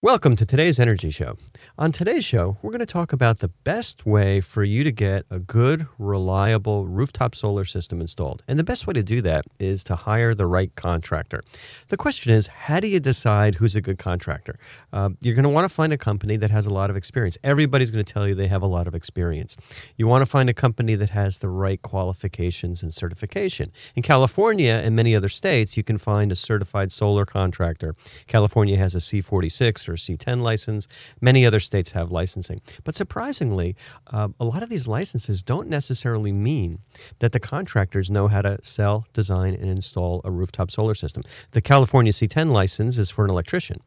Welcome to today's Energy Show. On today's show, we're going to talk about the best way for you to get a good, reliable rooftop solar system installed. And the best way to do that is to hire the right contractor. The question is, how do you decide who's a good contractor? Uh, you're going to want to find a company that has a lot of experience. Everybody's going to tell you they have a lot of experience. You want to find a company that has the right qualifications and certification. In California and many other states, you can find a certified solar contractor. California has a C46 or C10 license. Many other states have licensing. But surprisingly, uh, a lot of these licenses don't necessarily mean that the contractors know how to sell, design, and install a rooftop solar system. The California C10 license is for an electrician.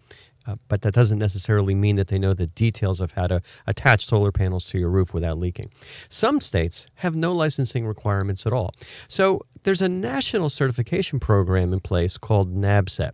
Uh, but that doesn't necessarily mean that they know the details of how to attach solar panels to your roof without leaking. Some states have no licensing requirements at all. So there's a national certification program in place called NABCEP.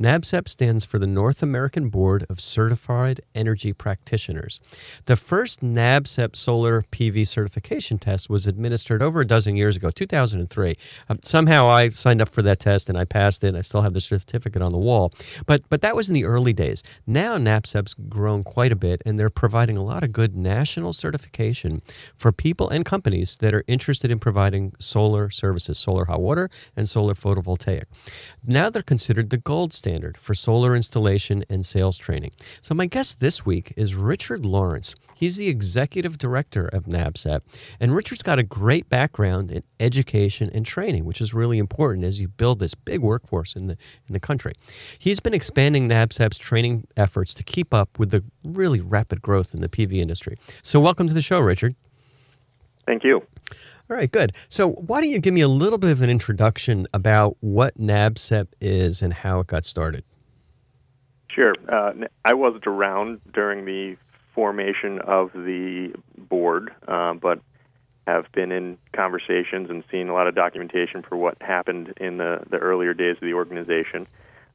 NABCEP stands for the North American Board of Certified Energy Practitioners. The first NABCEP solar PV certification test was administered over a dozen years ago, 2003. Um, somehow I signed up for that test and I passed it. I still have the certificate on the wall. But, but that was in the early days. Now NABCEP's grown quite a bit and they're providing a lot of good national certification for people and companies that are interested in providing solar services solar hot water, and solar photovoltaic. Now they're considered the gold standard for solar installation and sales training. So, my guest this week is Richard Lawrence. He's the executive director of NABCEP, and Richard's got a great background in education and training, which is really important as you build this big workforce in the in the country. He's been expanding NABCEP's training efforts to keep up with the really rapid growth in the PV industry. So, welcome to the show, Richard. Thank you. All right, good. So, why don't you give me a little bit of an introduction about what NABCEP is and how it got started? Sure. Uh, I wasn't around during the formation of the board, uh, but have been in conversations and seen a lot of documentation for what happened in the, the earlier days of the organization.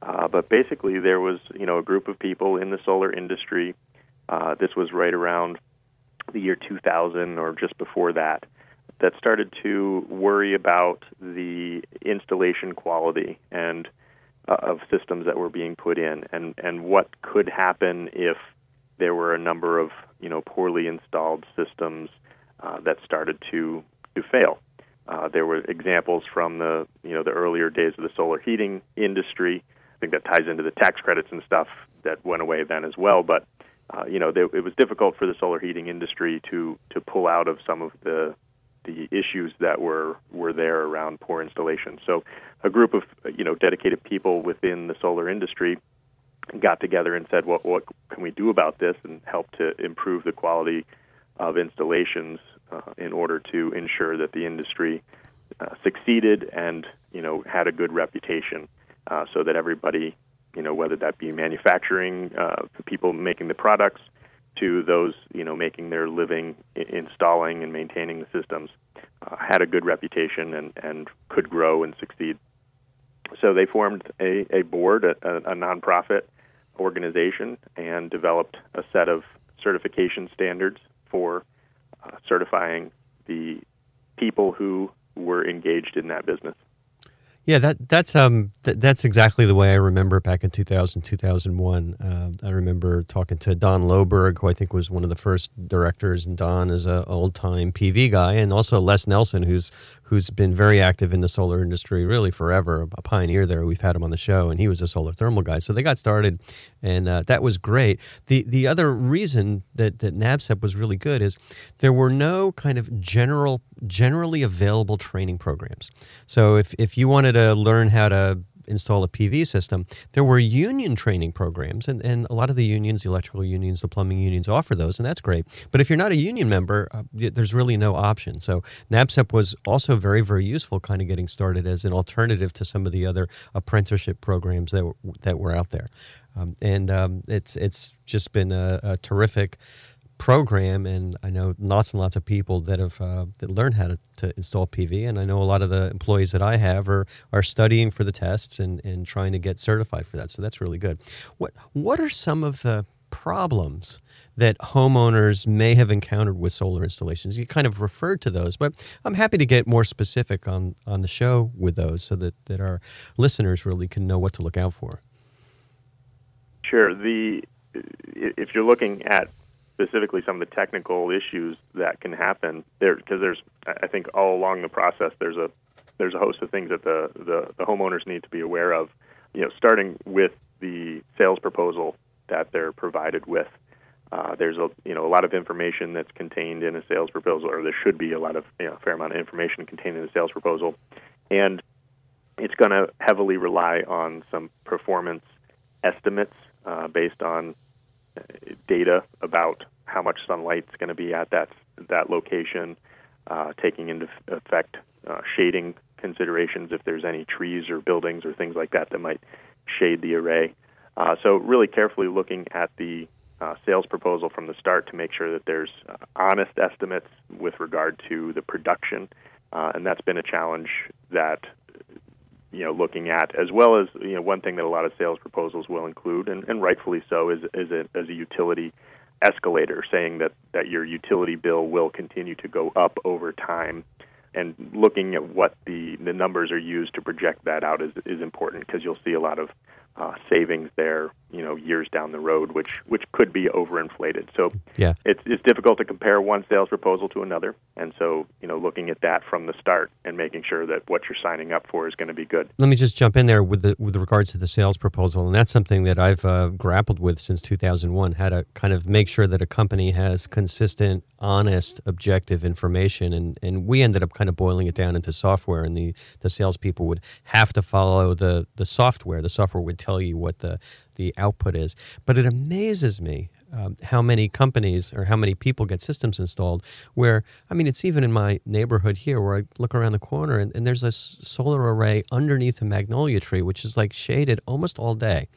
Uh, but basically, there was you know a group of people in the solar industry. Uh, this was right around the year 2000 or just before that that started to worry about the installation quality and uh, of systems that were being put in and and what could happen if there were a number of you know poorly installed systems uh, that started to to fail. Uh, there were examples from the you know the earlier days of the solar heating industry. I think that ties into the tax credits and stuff that went away then as well. But uh, you know, they, it was difficult for the solar heating industry to to pull out of some of the the issues that were were there around poor installation. So, a group of you know dedicated people within the solar industry got together and said, "What what can we do about this and help to improve the quality of installations uh, in order to ensure that the industry uh, succeeded and you know had a good reputation, uh, so that everybody you know whether that be manufacturing, uh, people making the products." To those you know making their living installing and maintaining the systems uh, had a good reputation and, and could grow and succeed. So they formed a, a board, a, a nonprofit organization, and developed a set of certification standards for uh, certifying the people who were engaged in that business. Yeah, that that's um th- that's exactly the way I remember back in 2000 2001. Uh, I remember talking to Don Loweburg, who I think was one of the first directors, and Don is a old time PV guy, and also Les Nelson, who's who's been very active in the solar industry really forever, a pioneer there. We've had him on the show, and he was a solar thermal guy. So they got started, and uh, that was great. The the other reason that, that NABCEP was really good is there were no kind of general generally available training programs. So if, if you wanted to learn how to install a PV system, there were union training programs, and, and a lot of the unions, the electrical unions, the plumbing unions offer those, and that's great. But if you're not a union member, uh, there's really no option. So NABCEP was also very, very useful, kind of getting started as an alternative to some of the other apprenticeship programs that were, that were out there. Um, and um, it's it's just been a, a terrific program, and I know lots and lots of people that have uh, that learned how to, to install PV, and I know a lot of the employees that I have are are studying for the tests and, and trying to get certified for that. So that's really good. What what are some of the problems that homeowners may have encountered with solar installations? You kind of referred to those, but I'm happy to get more specific on on the show with those, so that that our listeners really can know what to look out for. Sure. The if you're looking at specifically some of the technical issues that can happen there, because there's I think all along the process there's a there's a host of things that the, the, the homeowners need to be aware of. You know, starting with the sales proposal that they're provided with. Uh, there's a you know a lot of information that's contained in a sales proposal, or there should be a lot of you know a fair amount of information contained in a sales proposal, and it's going to heavily rely on some performance estimates uh, based on data about how much sunlight is going to be at that that location, uh, taking into effect uh, shading considerations if there's any trees or buildings or things like that that might shade the array. Uh, so really carefully looking at the uh, sales proposal from the start to make sure that there's uh, honest estimates with regard to the production, uh, and that's been a challenge that you know looking at as well as you know one thing that a lot of sales proposals will include, and, and rightfully so, is is a, as a utility escalator, saying that that your utility bill will continue to go up over time. And looking at what the, the numbers are used to project that out is, is important because you'll see a lot of uh, savings there, you know, years down the road, which which could be overinflated. So yeah, it's it's difficult to compare one sales proposal to another, and so you know, looking at that from the start and making sure that what you're signing up for is going to be good. Let me just jump in there with the with regards to the sales proposal, and that's something that I've uh, grappled with since 2001. How to kind of make sure that a company has consistent, honest, objective information, and and we ended up kind of boiling it down into software, and the the salespeople would have to follow the the software. The software would tell you what the the output is. But it amazes me um, how many companies or how many people get systems installed where i mean it's even in my neighborhood here where i look around the corner and, and there's a solar array underneath a magnolia tree which is like shaded almost all day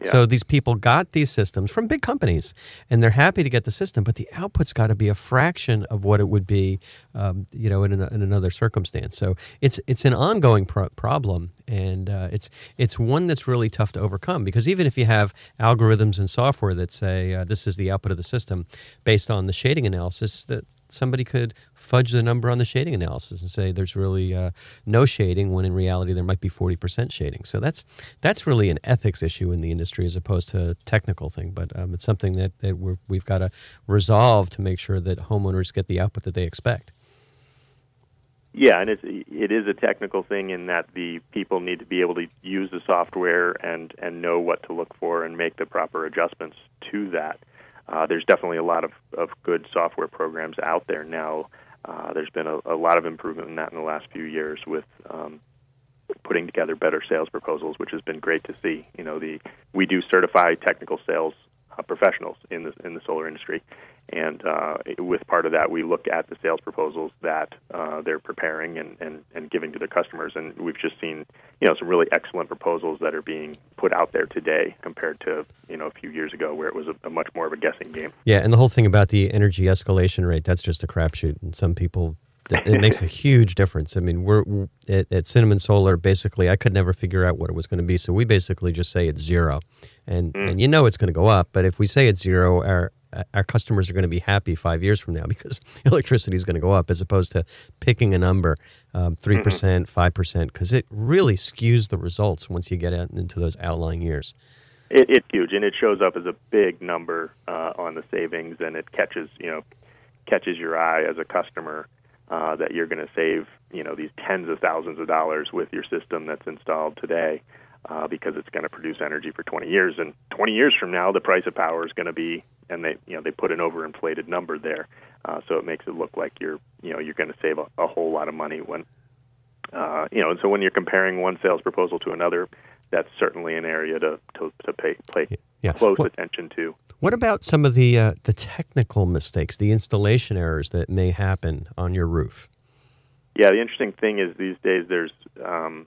yeah. so these people got these systems from big companies and they're happy to get the system but the output's got to be a fraction of what it would be um, you know in, an, in another circumstance so it's it's an ongoing pro- problem and uh, it's it's one that's really tough to overcome because even if you have algorithms and software that say uh, this is the output of the system based on the shading analysis, that somebody could fudge the number on the shading analysis and say there's really uh, no shading when in reality there might be 40% shading. So that's that's really an ethics issue in the industry as opposed to a technical thing. But um, it's something that, that we have got to resolve to make sure that homeowners get the output that they expect. Yeah, and it's it is a technical thing in that the people need to be able to use the software and and know what to look for and make the proper adjustments to that. Uh, there's definitely a lot of, of good software programs out there now. Uh, there's been a, a lot of improvement in that in the last few years with um, putting together better sales proposals, which has been great to see. You know, the we do certify technical sales uh, professionals in the in the solar industry, and uh, with part of that, we look at the sales proposals that uh, they're preparing and, and, and giving to their customers. And we've just seen, you know, some really excellent proposals that are being put out there today compared to, you know, a few years ago where it was a, a much more of a guessing game. Yeah, and the whole thing about the energy escalation rate, that's just a crapshoot. And some people it makes a huge difference. I mean, we're at, at, Cinnamon Solar. Basically, I could never figure out what it was going to be, so we basically just say it's zero, and mm. and you know it's going to go up. But if we say it's zero, our our customers are going to be happy five years from now because electricity is going to go up as opposed to picking a number um, 3, mm-hmm. 5%, because it really skews the results once you get into those outlying years. It, it's huge, and it shows up as a big number uh, on the savings, and it catches, you know, catches your eye as a customer uh, that you're going to save, you know, these tens of thousands of dollars with your system that's installed today. Uh, because it's going to produce energy for 20 years, and 20 years from now, the price of power is going to be and they you know they put an overinflated number there, uh, so it makes it look like you're you know you're going to save a, a whole lot of money when uh, you know. And so when you're comparing one sales proposal to another, that's certainly an area to to, to pay play yeah. close what, attention to. What about some of the uh, the technical mistakes, the installation errors that may happen on your roof? Yeah, the interesting thing is these days there's um,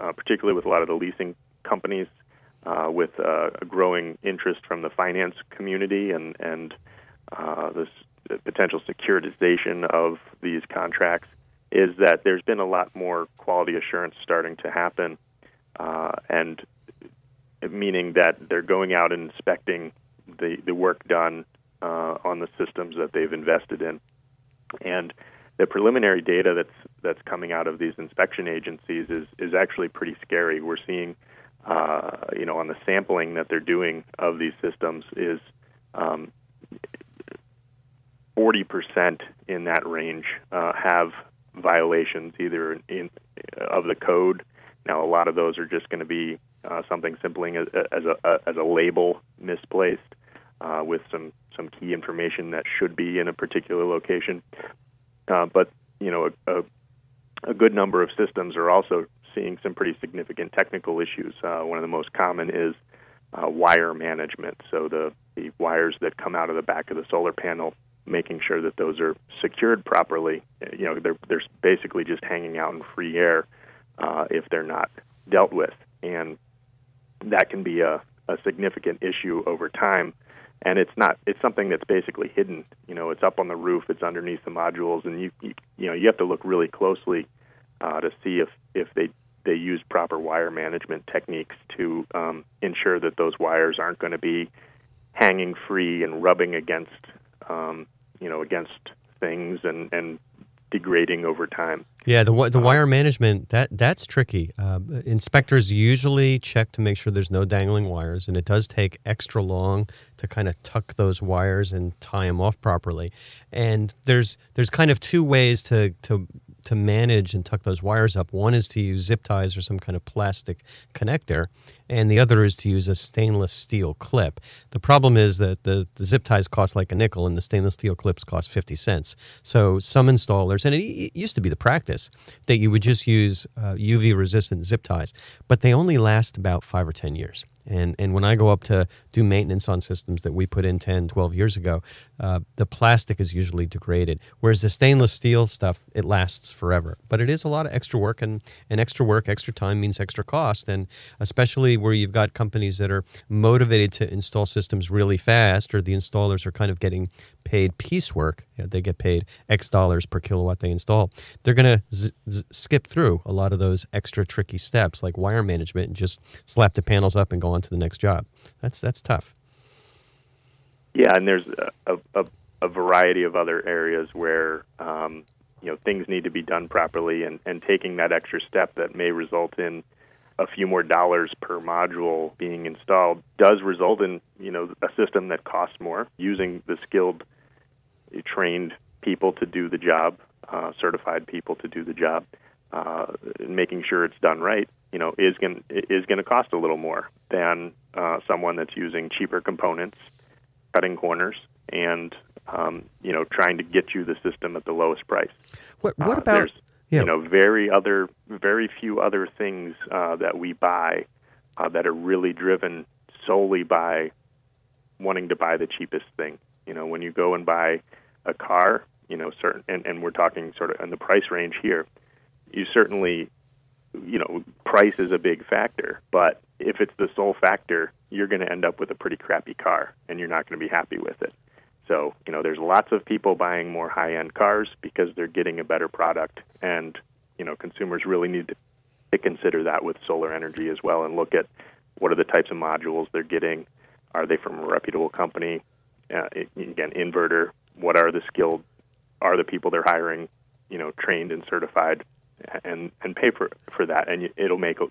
uh, particularly with a lot of the leasing companies uh, with uh, a growing interest from the finance community and and uh, this potential securitization of these contracts is that there's been a lot more quality assurance starting to happen, uh, and meaning that they're going out and inspecting the the work done uh, on the systems that they've invested in, and the preliminary data that's that's coming out of these inspection agencies is is actually pretty scary. We're seeing uh, you know, on the sampling that they're doing of these systems is um, 40% in that range uh, have violations either in, of the code. Now, a lot of those are just going to be uh, something simply as, as, a, as a label misplaced uh, with some, some key information that should be in a particular location. Uh, but, you know, a, a, a, good number of systems are also seeing some pretty significant technical issues. Uh, one of the most common is uh, wire management. So the, the wires that come out of the back of the solar panel making sure that those are secured properly. You know, they're they're basically just hanging out in free air uh, if they're not dealt with, and that can be a, a significant issue over time. And it's not it's something that's basically hidden. You know, it's up on the roof, it's underneath the modules, and you you, you know you have to look really closely uh, to see if if they they use proper wire management techniques to um, ensure that those wires aren't going to be hanging free and rubbing against um, you know against things and and degrading over time. Yeah, the the um, wire management that that's tricky. Uh, inspectors usually check to make sure there's no dangling wires, and it does take extra long to kind of tuck those wires and tie them off properly. And there's there's kind of two ways to to to manage and tuck those wires up. One is to use zip ties or some kind of plastic connector, and the other is to use a stainless steel clip. The problem is that the, the zip ties cost like a nickel and the stainless steel clips cost 50 cents. So some installers, and it, it used to be the practice, that you would just use uh, UV resistant zip ties, but they only last about five or 10 years. And, and when I go up to do maintenance on systems that we put in 10, 12 years ago, uh, the plastic is usually degraded. Whereas the stainless steel stuff, it lasts forever. But it is a lot of extra work, and, and extra work, extra time means extra cost. And especially where you've got companies that are motivated to install systems really fast, or the installers are kind of getting paid piecework. They get paid X dollars per kilowatt they install. They're going to z- z- skip through a lot of those extra tricky steps like wire management and just slap the panels up and go to the next job. That's that's tough. Yeah, and there's a, a, a variety of other areas where um, you know things need to be done properly, and, and taking that extra step that may result in a few more dollars per module being installed does result in you know a system that costs more using the skilled trained people to do the job uh, certified people to do the job uh, and making sure it's done right you know is going is going to cost a little more than uh, someone that's using cheaper components cutting corners and um, you know trying to get you the system at the lowest price what, what uh, about yeah. You know, very other, very few other things uh, that we buy uh, that are really driven solely by wanting to buy the cheapest thing. You know, when you go and buy a car, you know, certain, and, and we're talking sort of in the price range here, you certainly, you know, price is a big factor. But if it's the sole factor, you're going to end up with a pretty crappy car, and you're not going to be happy with it. So, you know, there's lots of people buying more high-end cars because they're getting a better product and, you know, consumers really need to, to consider that with solar energy as well and look at what are the types of modules they're getting. Are they from a reputable company? Uh, again, inverter. What are the skilled? Are the people they're hiring, you know, trained and certified, and and pay for for that, and it'll make a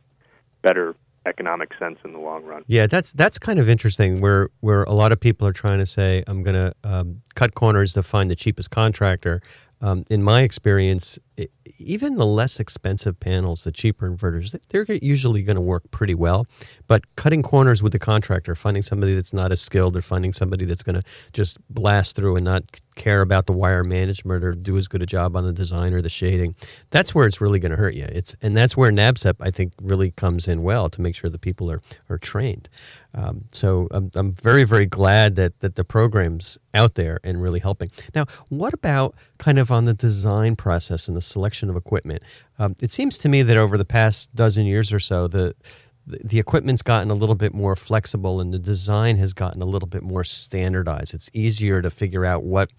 better economic sense in the long run. Yeah, that's that's kind of interesting. Where where a lot of people are trying to say, I'm going to um, cut corners to find the cheapest contractor. Um, in my experience, it, even the less expensive panels, the cheaper inverters, they're usually going to work pretty well. But cutting corners with the contractor, finding somebody that's not as skilled, or finding somebody that's going to just blast through and not care about the wire management or do as good a job on the design or the shading, that's where it's really going to hurt you. It's and that's where NABCEP I think really comes in well to make sure the people are are trained. Um, so I'm, I'm very, very glad that, that the program's out there and really helping. Now, what about kind of on the design process and the selection of equipment? Um, it seems to me that over the past dozen years or so, the the equipment's gotten a little bit more flexible and the design has gotten a little bit more standardized. It's easier to figure out what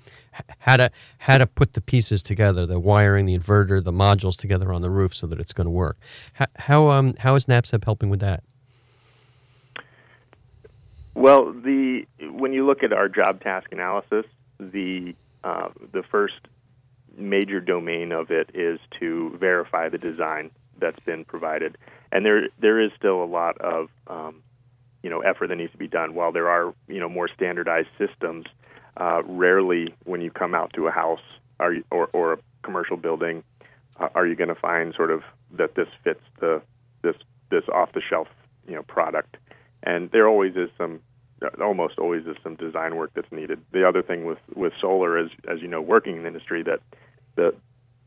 how to how to put the pieces together, the wiring, the inverter, the modules together on the roof so that it's going to work. How how, um, how is NABCEP helping with that? Well, the when you look at our job task analysis, the uh, the first major domain of it is to verify the design that's been provided, and there there is still a lot of um, you know effort that needs to be done. While there are you know more standardized systems, uh, rarely when you come out to a house are you, or or a commercial building, uh, are you going to find sort of that this fits the this this off the shelf you know product. And there always is some almost always is some design work that's needed. The other thing with with solar is as you know working in the industry that the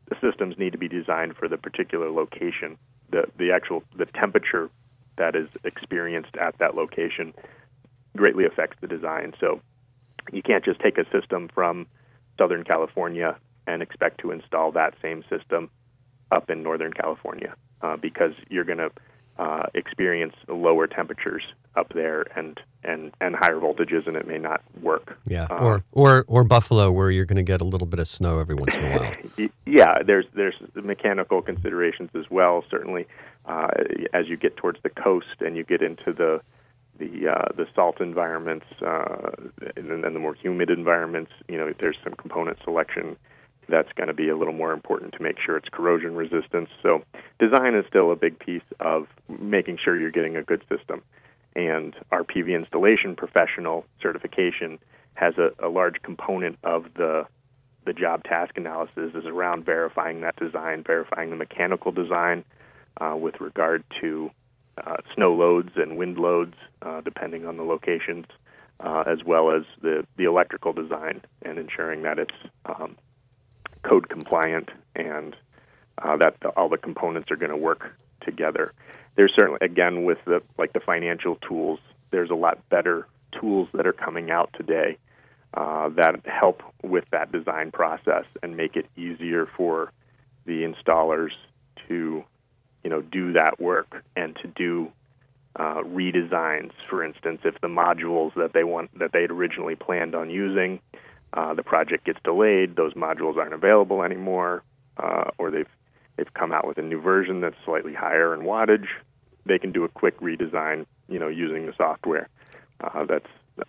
the systems need to be designed for the particular location. The the actual the temperature that is experienced at that location greatly affects the design. So you can't just take a system from Southern California and expect to install that same system up in Northern California uh, because you're going to uh, experience lower temperatures up there and, and, and higher voltages, and it may not work. Yeah, uh, or or or Buffalo, where you're going to get a little bit of snow every once in a while. yeah, there's there's mechanical considerations as well. Certainly, uh, as you get towards the coast and you get into the the uh, the salt environments uh, and then the more humid environments, you know, there's some component selection that's going to be a little more important to make sure it's corrosion resistant. So design is still a big piece of making sure you're getting a good system. And our PV installation professional certification has a, a large component of the the job task analysis is around verifying that design, verifying the mechanical design uh, with regard to uh, snow loads and wind loads, uh, depending on the locations, uh, as well as the, the electrical design and ensuring that it's um, code compliant and uh, that the, all the components are going to work together. There's certainly again with the like the financial tools. There's a lot better tools that are coming out today uh, that help with that design process and make it easier for the installers to you know do that work and to do uh, redesigns. For instance, if the modules that they want that they had originally planned on using uh, the project gets delayed, those modules aren't available anymore, uh, or they've they've come out with a new version that's slightly higher in wattage. They can do a quick redesign, you know, using the software. Uh, that's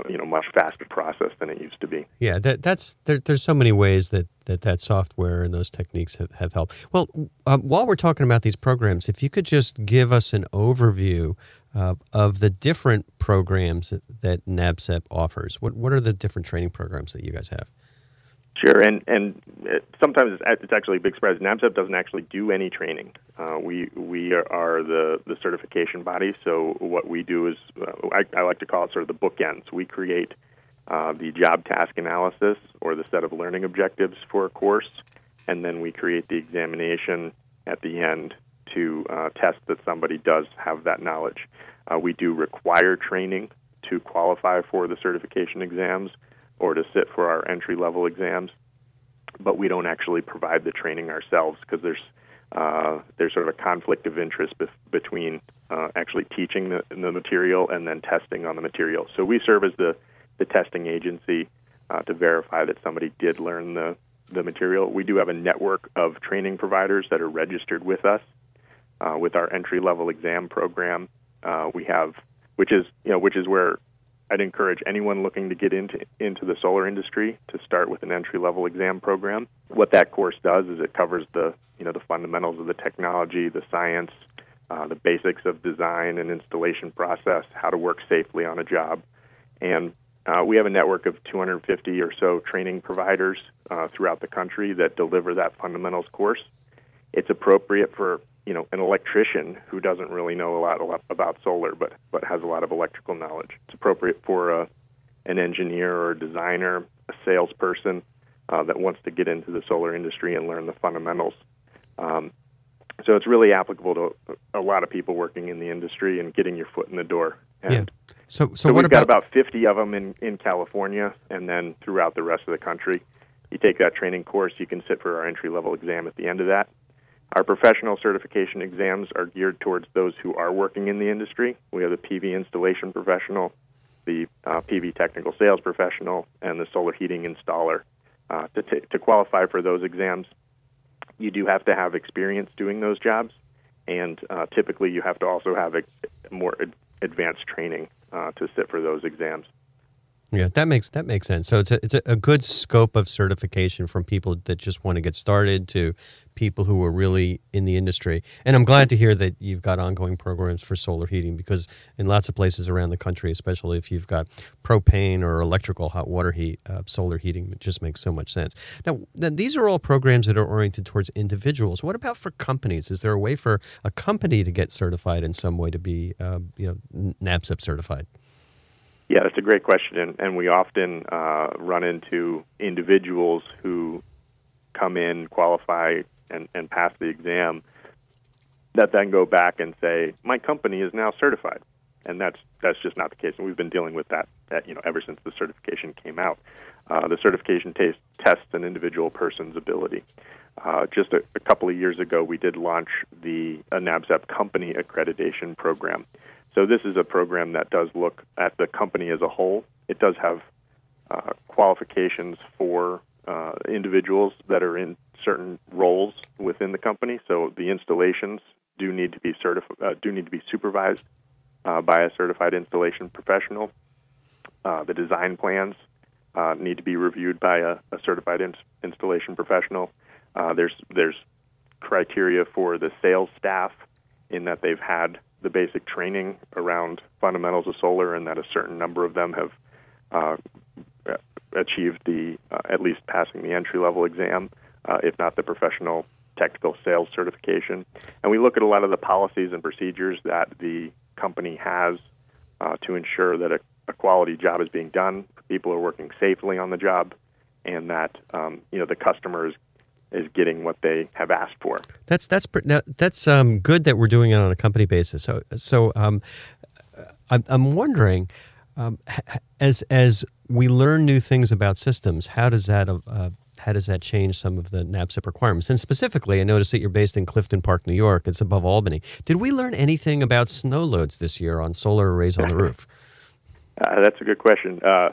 you know much faster process than it used to be. Yeah, that that's there, there's so many ways that, that that software and those techniques have, have helped. Well, um, while we're talking about these programs, if you could just give us an overview uh, of the different programs that, that NABCEP offers. What what are the different training programs that you guys have? Sure, and and sometimes it's, actually a big surprise. NABCEP doesn't actually do any training. Uh, we we are the the certification body. So what we do is uh, I, I, like to call it sort of the bookends. We create uh, the job task analysis or the set of learning objectives for a course, and then we create the examination at the end to uh, test that somebody does have that knowledge. Uh, we do require training to qualify for the certification exams or to sit for our entry level exams, but we don't actually provide the training ourselves because there's uh, there's sort of a conflict of interest bef- between uh, actually teaching the, the, material and then testing on the material. So we serve as the, the testing agency uh, to verify that somebody did learn the, the material. We do have a network of training providers that are registered with us uh, with our entry level exam program. Uh, we have, which is you know, which is where I'd encourage anyone looking to get into into the solar industry to start with an entry level exam program. What that course does is it covers the you know the fundamentals of the technology, the science, uh, the basics of design and installation process, how to work safely on a job, and uh, we have a network of 250 or so training providers uh, throughout the country that deliver that fundamentals course. It's appropriate for you know an electrician who doesn't really know a lot, a lot about solar, but but has a lot of electrical knowledge. It's appropriate for a, an engineer or a designer, a salesperson uh, that wants to get into the solar industry and learn the fundamentals. Um, so it's really applicable to a lot of people working in the industry and getting your foot in the door. And yeah. So, so, so we've about... got about 50 of them in, in California and then throughout the rest of the country. You take that training course, you can sit for our entry level exam at the end of that. Our professional certification exams are geared towards those who are working in the industry. We have the PV installation professional, the uh, PV technical sales professional, and the solar heating installer. Uh, to, t- to qualify for those exams, you do have to have experience doing those jobs, and uh, typically you have to also have a more ad- advanced training uh, to sit for those exams. Yeah, that makes that makes sense. So it's a it's a good scope of certification from people that just want to get started to people who are really in the industry. And I'm glad to hear that you've got ongoing programs for solar heating because in lots of places around the country, especially if you've got propane or electrical hot water heat, uh, solar heating just makes so much sense. Now, these are all programs that are oriented towards individuals. What about for companies? Is there a way for a company to get certified in some way to be, uh, you know, NABCEP certified? Yeah, that's a great question, and, and we often uh, run into individuals who come in, qualify, and, and pass the exam, that then go back and say, "My company is now certified," and that's that's just not the case. And we've been dealing with that, that you know, ever since the certification came out. Uh, the certification t- tests an individual person's ability. Uh, just a, a, couple of years ago, we did launch the NABCEP Company Accreditation Program. So this is a program that does look at the company as a whole. It does have uh, qualifications for uh, individuals that are in certain roles within the company. So the installations do need to be certif- uh, do need to be supervised uh, by a certified installation professional. Uh, the design plans uh, need to be reviewed by a, a certified in- installation professional. there's there's criteria for the sales staff in that they've had the basic training around fundamentals of solar, and that a certain number of them have uh, achieved the uh, at least passing the entry level exam, uh, if not the professional technical sales certification. And we look at a lot of the policies and procedures that the company has uh, to ensure that a, a, quality job is being done, people are working safely on the job, and that um, you know the customer is is getting what they have asked for. That's that's that's um, good that we're doing it on a company basis. So so um, I'm, I'm wondering um, as as we learn new things about systems, how does that uh, how does that change some of the NABCEP requirements? And specifically, I noticed that you're based in Clifton Park, New York. It's above Albany. Did we learn anything about snow loads this year on solar arrays on the roof? Uh, that's a good question. Uh,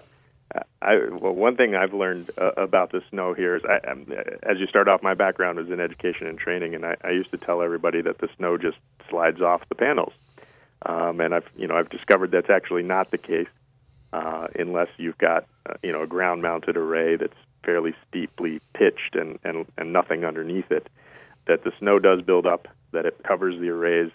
I, well, one thing I've learned uh, about the snow here is, I, um, as you start off, my background is in education and training, and I, I used to tell everybody that the snow just slides off the panels, um, and I've you know I've discovered that's actually not the case, uh, unless you've got uh, you know a ground-mounted array that's fairly steeply pitched and, and and nothing underneath it. That the snow does build up, that it covers the arrays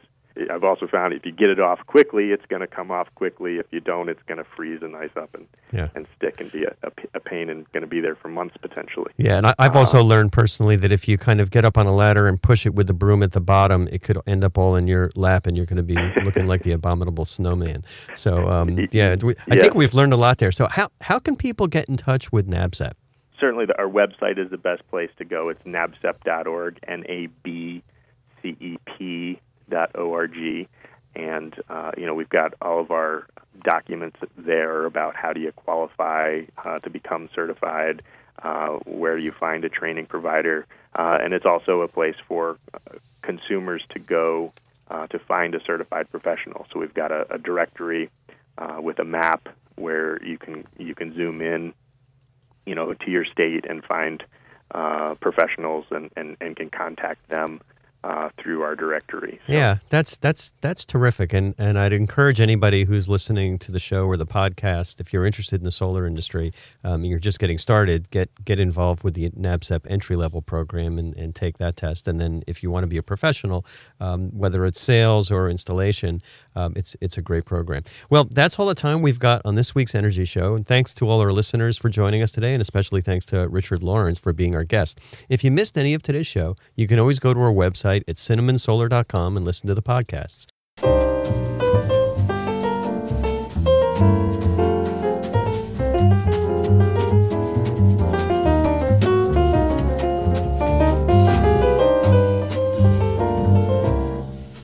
I've also found if you get it off quickly, it's going to come off quickly. If you don't, it's going to freeze and ice up and yeah. and stick and be a, a, pain and going to be there for months potentially. Yeah, and I, have also um, learned personally that if you kind of get up on a ladder and push it with the broom at the bottom, it could end up all in your lap, and you're going to be looking like the abominable snowman. So um, yeah, we, I think we've learned a lot there. So how how can people get in touch with NABCEP? Certainly, the, our website is the best place to go. It's nabcep.org, N A B C E P org, and uh, you know we've got all of our documents there about how do you qualify uh, to become certified, uh, where you find a training provider, uh, and it's also a place for uh, consumers to go uh, to find a certified professional. So we've got a, a directory with a map where you can you can zoom in, you know, to your state and find professionals and, and, and can contact them uh, through our directory. So. Yeah, that's that's that's terrific, and and I'd encourage anybody who's listening to the show or the podcast, if you're interested in the solar industry, um, you're just getting started, get get involved with the NABCEP entry level program and, and take that test, and then if you want to be a professional, um, whether it's sales or installation, um, it's it's a great program. Well, that's all the time we've got on this week's Energy Show, and thanks to all our listeners for joining us today, and especially thanks to Richard Lawrence for being our guest. If you missed any of today's show, you can always go to our website website at cinnamonsolar.com and listen to the podcasts.